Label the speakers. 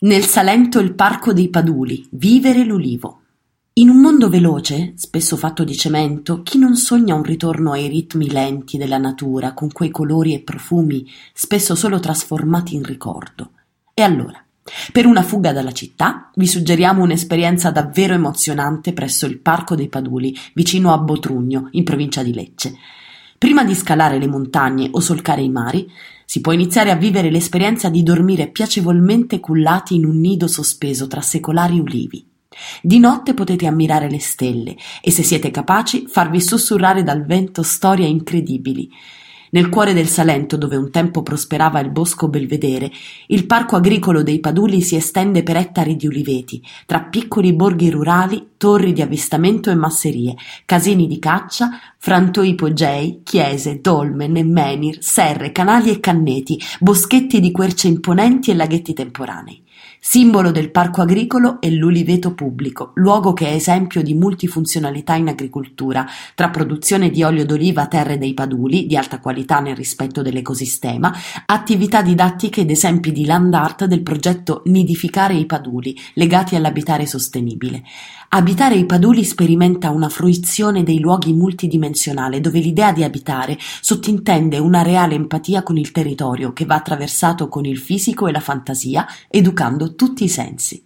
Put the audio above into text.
Speaker 1: Nel Salento il Parco dei Paduli, vivere l'ulivo. In un mondo veloce, spesso fatto di cemento, chi non sogna un ritorno ai ritmi lenti della natura, con quei colori e profumi spesso solo trasformati in ricordo? E allora, per una fuga dalla città, vi suggeriamo un'esperienza davvero emozionante presso il Parco dei Paduli, vicino a Botrugno, in provincia di Lecce. Prima di scalare le montagne o solcare i mari, si può iniziare a vivere l'esperienza di dormire piacevolmente cullati in un nido sospeso tra secolari ulivi. Di notte potete ammirare le stelle e, se siete capaci, farvi sussurrare dal vento storie incredibili. Nel cuore del Salento, dove un tempo prosperava il bosco belvedere, il parco agricolo dei Paduli si estende per ettari di uliveti, tra piccoli borghi rurali, torri di avvistamento e masserie, casini di caccia, frantoi ipogei, chiese, dolmen e menhir, serre, canali e canneti, boschetti di querce imponenti e laghetti temporanei. Simbolo del parco agricolo è l'uliveto pubblico, luogo che è esempio di multifunzionalità in agricoltura, tra produzione di olio d'oliva a terre dei paduli, di alta qualità nel rispetto dell'ecosistema, attività didattiche ed esempi di land art del progetto Nidificare i paduli, legati all'abitare sostenibile. Abitare i paduli sperimenta una fruizione dei luoghi multidimensionale, dove l'idea di abitare sottintende una reale empatia con il territorio che va attraversato con il fisico e la fantasia, educando tutti i sensi.